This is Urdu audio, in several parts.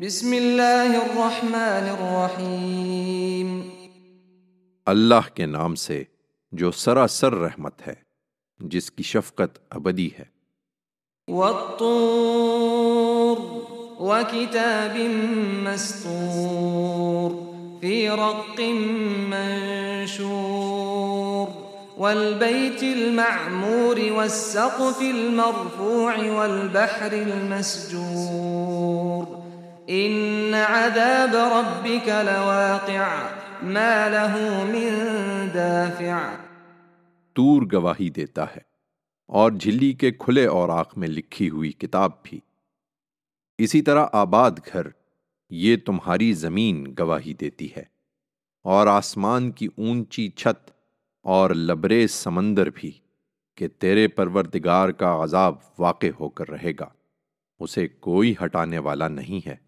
بسم اللہ الرحمن الرحیم اللہ کے نام سے جو سراسر رحمت ہے جس کی شفقت ابدی ہے۔ والطور وكتاب مستور في رق منشور والبيت المعمور والسقف المرفوع والبحر المسجور إن عذاب ربك لواقع. ما له من دافع. تور گواہی دیتا ہے اور جھلی کے کھلے اوراق میں لکھی ہوئی کتاب بھی۔ اسی طرح آباد گھر، یہ تمہاری زمین گواہی دیتی ہے اور آسمان کی اونچی چھت اور لبریز سمندر بھی کہ تیرے پروردگار کا عذاب واقع ہو کر رہے گا۔ اسے کوئی ہٹانے والا نہیں ہے۔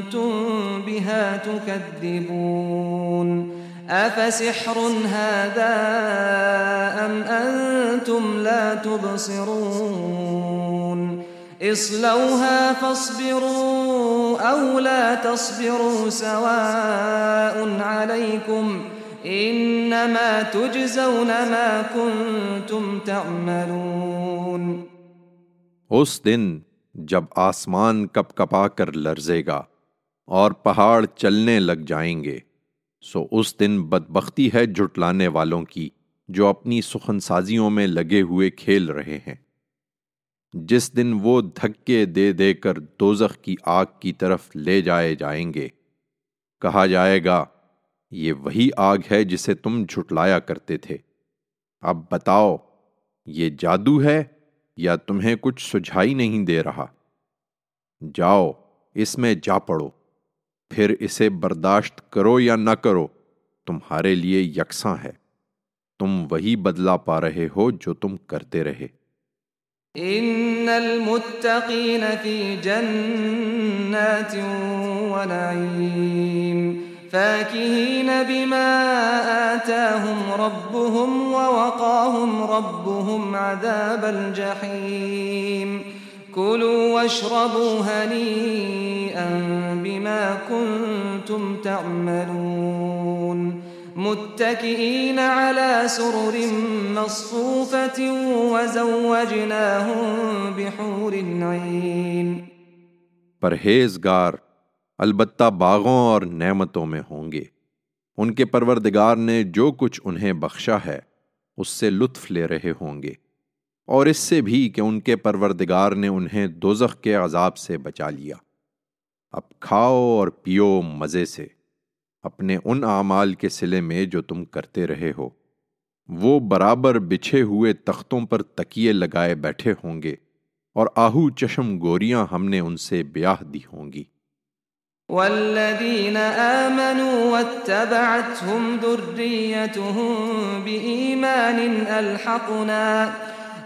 كنتم بها تكذبون أفسحر هذا أم أنتم لا تبصرون اصلوها فاصبروا أو لا تصبروا سواء عليكم إنما تجزون ما كنتم تعملون اس دن جب آسمان کپ کپا کر لرزے گا اور پہاڑ چلنے لگ جائیں گے۔ سو اس دن بدبختی ہے جھٹلانے والوں کی جو اپنی سخن سازیوں میں لگے ہوئے کھیل رہے ہیں۔ جس دن وہ دھکے دے دے کر دوزخ کی آگ کی طرف لے جائے جائیں گے۔ کہا جائے گا، یہ وہی آگ ہے جسے تم جھٹلایا کرتے تھے۔ اب بتاؤ، یہ جادو ہے یا تمہیں کچھ سجھائی نہیں دے رہا؟ جاؤ، اس میں جا پڑو۔ پھر اسے برداشت کرو یا نہ کرو، تمہارے لیے یکساں ہے۔ تم وہی بدلا پا رہے ہو جو تم کرتے رہے۔ ان المتقین فی جنات ونعیم۔ فاكهين بما آتاهم ربهم ووقاهم ربهم عذاب الجحيم كلوا واشربوا هنيئا بما كنتم تعملون. متكئين على سرر مصفوفة وزوجناهم بحور عين. پرہیزگار البتہ باغوں اور نعمتوں میں ہوں گے۔ ان کے پروردگار نے جو کچھ انہیں بخشا ہے اس سے لطف لے رہے ہوں گے۔ اور اس سے بھی کہ ان کے پروردگار نے انہیں دوزخ کے عذاب سے بچا لیا۔ اب کھاؤ اور پیو مزے سے۔ اپنے ان اعمال کے سلے میں جو تم کرتے رہے ہو۔ وہ برابر بچھے ہوئے تختوں پر تکیے لگائے بیٹھے ہوں گے اور آہو چشم گوریاں ہم نے ان سے بیاہ دی ہوں گی۔ والذين آمنوا واتبعتهم ذريتهم بإيمان ألحقنا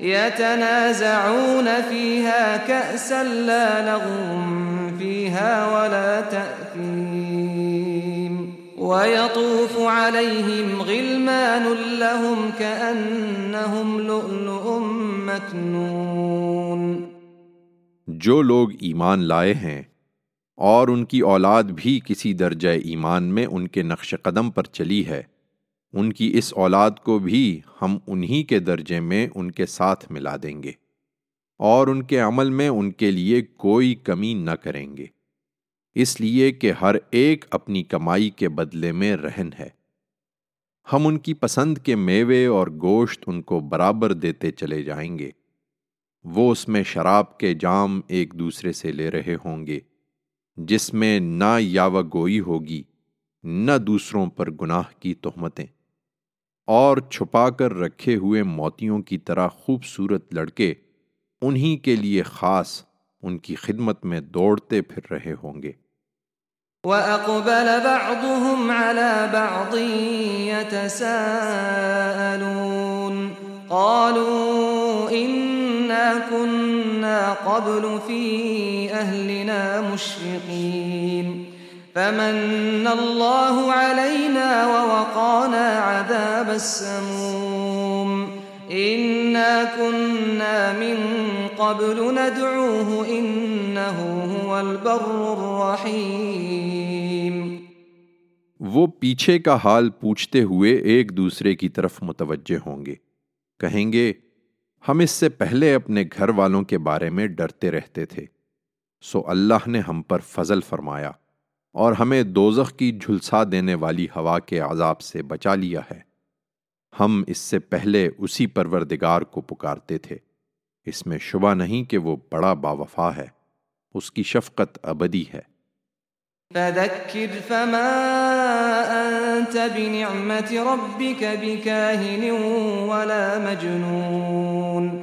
يتنازعون فيها كأسا لا لغو فيها ولا تأثيم. ويطوف عليهم غلمان لهم كأنهم لؤلؤ مكنون. جو لوگ ایمان لائے ہیں اور ان کی أولاد بھی کسی درجہ ایمان میں ان کے نقش قدم پر چلی ہے ان کی اس اولاد کو بھی ہم انہی کے درجے میں ان کے ساتھ ملا دیں گے اور ان کے عمل میں ان کے لیے کوئی کمی نہ کریں گے۔ اس لیے کہ ہر ایک اپنی کمائی کے بدلے میں رہن ہے۔ ہم ان کی پسند کے میوے اور گوشت ان کو برابر دیتے چلے جائیں گے۔ وہ اس میں شراب کے جام ایک دوسرے سے لے رہے ہوں گے، جس میں نہ یاو گوئی ہوگی، نہ دوسروں پر گناہ کی تہمتیں۔ اور چھپا کر رکھے ہوئے موتیوں کی طرح خوبصورت لڑکے انہی کے لیے خاص ان کی خدمت میں دوڑتے پھر رہے ہوں گے۔ وَأَقْبَلَ بَعْضُهُمْ عَلَى بَعْضٍ يَتَسَاءَلُونَ قَالُوا إِنَّا كُنَّا قَبْلُ فِي أَهْلِنَا مُشْفِقِينَ فَمَنَّ اللَّهُ عَلَيْنَا وَوَقَانَا عَذَابَ السَّمُومِ. إِنَّا كُنَّا مِن قَبْلُ نَدْعُوهُ إِنَّهُ هُوَ الْبَرُّ الرَّحِيمُ. وہ پیچھے کا حال پوچھتے ہوئے ایک دوسرے کی طرف متوجہ ہوں گے۔ کہیں گے، ہم اس سے پہلے اپنے گھر والوں کے بارے میں ڈرتے رہتے تھے۔ سو اللہ نے ہم پر فضل فرمایا۔ اور ہمیں دوزخ کی جھلسا دینے والی ہوا کے عذاب سے بچا لیا ہے۔ ہم اس سے پہلے اسی پروردگار کو پکارتے تھے۔ اس میں شبہ نہیں کہ وہ بڑا باوفا ہے۔ اس کی شفقت ابدی ہے۔ فذكر فما أنت بنعمة ربك بكاهن ولا مجنون۔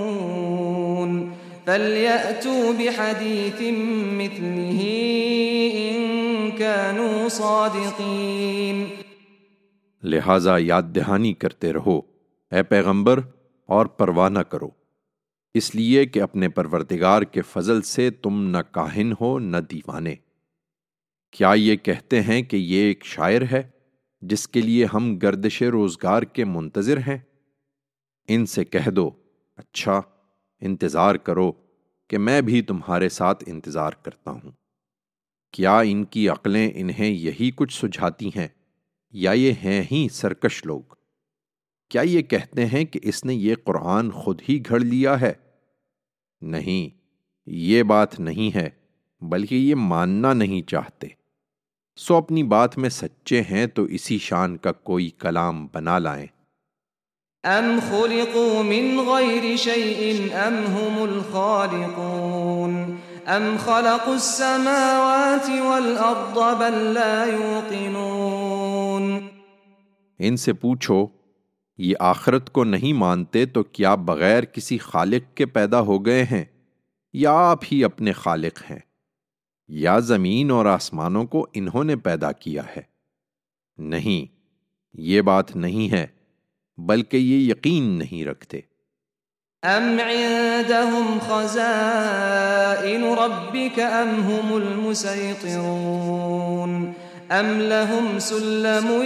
فليأتوا بحديث مثله إن كانوا صادقين لہذا یاد دہانی کرتے رہو، اے پیغمبر، اور پرواہ نہ کرو۔ اس لیے کہ اپنے پروردگار کے فضل سے تم نہ کاہن ہو، نہ دیوانے۔ کیا یہ کہتے ہیں کہ یہ ایک شاعر ہے، جس کے لیے ہم گردش روزگار کے منتظر ہیں؟ ان سے کہہ دو اچھا۔ انتظار کرو کہ میں بھی تمہارے ساتھ انتظار کرتا ہوں۔ کیا ان کی عقلیں انہیں یہی کچھ سجھاتی ہیں یا یہ ہیں ہی سرکش لوگ؟ کیا یہ کہتے ہیں کہ اس نے یہ قرآن خود ہی گھڑ لیا ہے؟ نہیں، یہ بات نہیں ہے، بلکہ یہ ماننا نہیں چاہتے۔ سو اپنی بات میں سچے ہیں تو اسی شان کا کوئی کلام بنا لائیں۔ ام خلقوا من غیر شیء ام هم الخالقون ام خلقوا السماوات والارض بل لا يوقنون ان سے پوچھو، یہ آخرت کو نہیں مانتے تو کیا بغیر کسی خالق کے پیدا ہو گئے ہیں یا آپ ہی اپنے خالق ہیں؟ یا زمین اور آسمانوں کو انہوں نے پیدا کیا ہے؟ نہیں، یہ بات نہیں ہے۔ بلکہ یہ یقین نہیں رکھتے۔ أم عندهم خزائن ربك أم هم المسيطرون؟ أم لهم سلم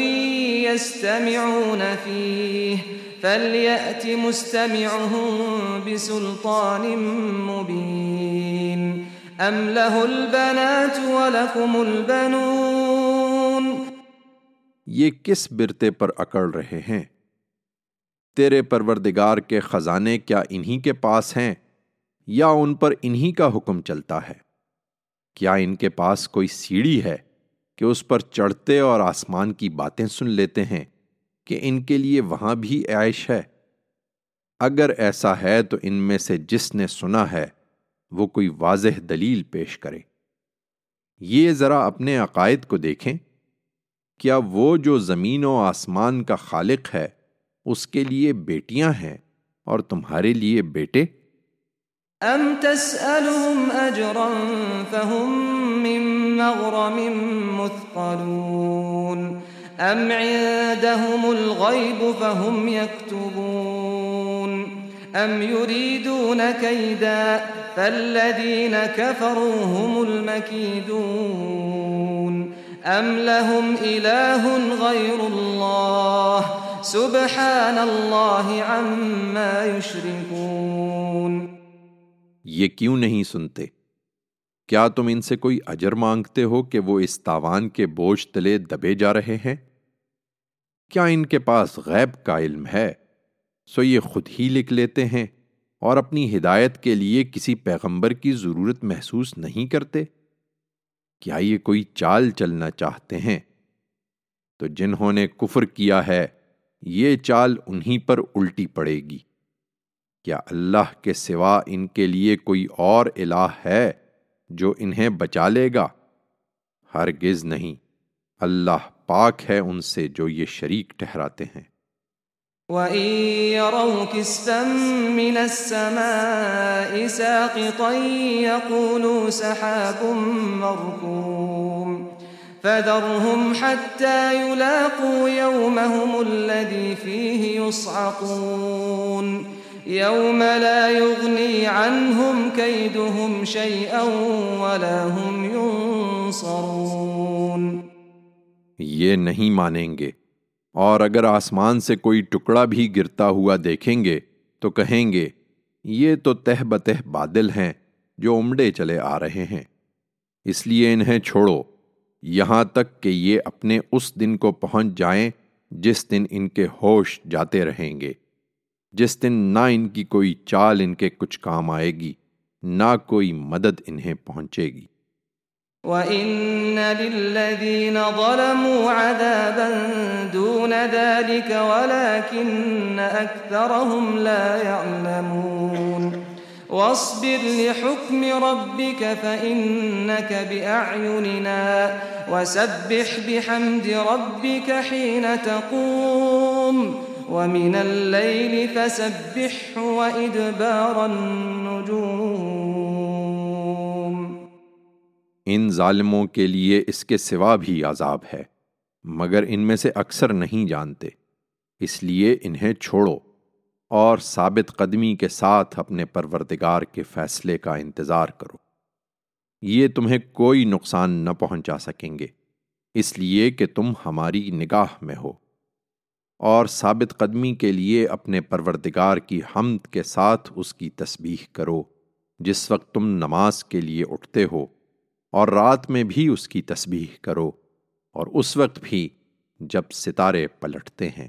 يستمعون فيه؟ فليأت مستمعهم بسلطان مبين۔ أم له البنات ولكم البنون؟ یہ کس برتے پر اکڑ رہے ہیں؟ تیرے پروردگار کے خزانے کیا انہی کے پاس ہیں یا ان پر انہی کا حکم چلتا ہے؟ کیا ان کے پاس کوئی سیڑھی ہے کہ اس پر چڑھتے اور آسمان کی باتیں سن لیتے ہیں کہ ان کے لیے وہاں بھی عائش ہے؟ اگر ایسا ہے تو ان میں سے جس نے سنا ہے وہ کوئی واضح دلیل پیش کرے۔ یہ ذرا اپنے عقائد کو دیکھیں۔ کیا وہ جو زمین و آسمان کا خالق ہے اس کے لیے بیٹیاں ہیں اور تمہارے لیے بیٹے أم تسألهم أجرا فهم من مغرم مثقلون أم عندهم الغيب فهم يكتبون أم يريدون كيدا فالذين كفروا هم المكيدون أم لهم إله غير الله ۖ سبحان اللہ عما یشرکون۔ یہ کیوں نہیں سنتے؟ کیا تم ان سے کوئی اجر مانگتے ہو کہ وہ اس تاوان کے بوجھ تلے دبے جا رہے ہیں؟ کیا ان کے پاس غیب کا علم ہے؟ سو یہ خود ہی لکھ لیتے ہیں اور اپنی ہدایت کے لیے کسی پیغمبر کی ضرورت محسوس نہیں کرتے؟ کیا یہ کوئی چال چلنا چاہتے ہیں؟ تو جنہوں نے کفر کیا ہے یہ چال انہی پر الٹی پڑے گی۔ کیا اللہ کے سوا ان کے لیے کوئی اور الہ ہے جو انہیں بچا لے گا؟ ہرگز نہیں۔ اللہ پاک ہے ان سے جو یہ شریک ٹھہراتے ہیں۔ وَإِن يَرَوْا كِسْفًا مِّنَ السَّمَاءِ سَاقِطًا يَقُولُوا سَحَابٌ مَّرْكُومٌ فَذَرْهُمْ حَتَّى يُلَاقُوا يَوْمَهُمُ الَّذِي فِيهِ يُصْعَقُونَ. يوم لا يغني عنهم كيدهم شيئا ولا هم ينصرون. یہ نہیں مانیں گے۔ اور اگر آسمان سے کوئی ٹکڑا بھی گرتا ہوا دیکھیں گے، تو کہیں گے، یہ تو تہ بتہ بادل ہیں جو امڑے چلے آ رہے ہیں۔ اس لیے انہیں چھوڑو۔ یہاں تک کہ یہ اپنے اس دن کو پہنچ جائیں جس دن ان کے ہوش جاتے رہیں گے۔ جس دن نہ ان کی کوئی چال ان کے کچھ کام آئے گی، نہ کوئی مدد انہیں پہنچے گی۔ وَإِنَّ لِلَّذِينَ ظَلَمُوا عَذَابًا دُونَ ذَلِكَ وَلَكِنَّ أَكْثَرَهُمْ لَا يَعْلَمُونَ واصبر لحكم ربك فإنك بأعيننا وسبح بحمد ربك حين تقوم ومن الليل فسبحه وإدبار النجوم. إن ظالموں کے لیے اس کے سوا بھی عذاب ہے مگر ان میں سے اکثر نہیں جانتے اس لیے انہیں چھوڑو۔ اور ثابت قدمی کے ساتھ اپنے پروردگار کے فیصلے کا انتظار کرو۔ یہ تمہیں کوئی نقصان نہ پہنچا سکیں گے، اس لیے کہ تم ہماری نگاہ میں ہو۔ اور ثابت قدمی کے لیے اپنے پروردگار کی حمد کے ساتھ اس کی تسبیح کرو، جس وقت تم نماز کے لیے اٹھتے ہو، اور رات میں بھی اس کی تسبیح کرو، اور اس وقت بھی جب ستارے پلٹتے ہیں۔